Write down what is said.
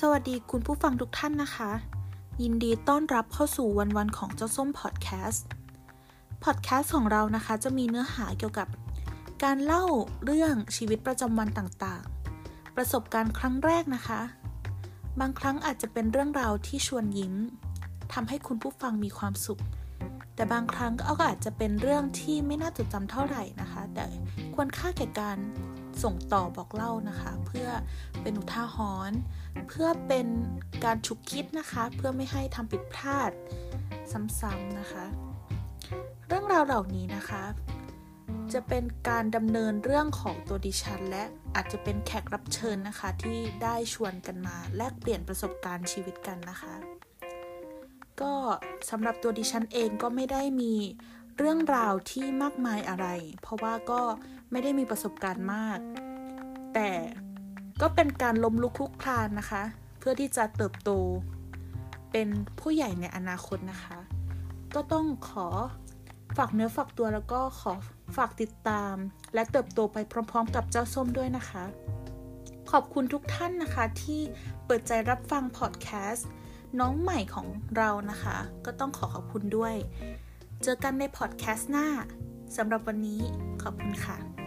สวัสดีคุณผู้ฟังทุกท่านนะคะ ยินดีต้อนรับเข้าสู่วันวันของเจ้าส้มพอดแคสต์พอดแคสต์ของเรานะคะจะมีเนื้อหาเกี่ยวกับ การเล่าเรื่องชีวิตประจำวันต่างๆ ประสบการณ์ครั้งแรกนะคะ บางครั้งอาจจะเป็นเรื่องราวที่ชวนยิ้มทำให้คุณผู้ฟังมีความสุข แต่บางครั้งก็อาจจะเป็นเรื่องที่ไม่น่าจดจำเท่าไหร่นะคะ แต่ควรค่าแก่การส่งต่อบอกเล่านะคะ เพื่อเป็นอุทาหรณ์เพื่อเป็นการฉุกคิดนะคะ เพื่อไม่ให้ทำผิดพลาดซ้ำๆนะคะ เรื่องราวเหล่านี้นะคะ จะเป็นการดำเนินเรื่องของตัวดิฉัน และอาจจะเป็นแขกรับเชิญนะคะ ที่ได้ชวนกันมาแลกเปลี่ยนประสบการณ์ชีวิตกันนะคะ ก็สำหรับตัวดิฉันเองก็ไม่ได้มีเรื่องราวที่มากมายอะไร เพราะว่าก็ไม่ได้มีประสบการณ์มาก แต่ก็เป็นการล้มลุกคลุกคลานนะคะ เพื่อที่จะเติบโต เป็นผู้ใหญ่ในอนาคตนะคะ ก็ต้องขอฝากเนื้อฝากตัวแล้วก็ขอฝากติดตาม และเติบโตไปพร้อม ๆ กับเจ้าส้มด้วยนะคะ ขอบคุณทุกท่านนะคะที่เปิดใจรับฟังพอดแคสต์ น้องใหม่ของเรานะคะ ก็ต้องขอขอบคุณด้วย เจอกันในพอดแคสต์หน้าสำหรับวันนี้ขอบคุณค่ะ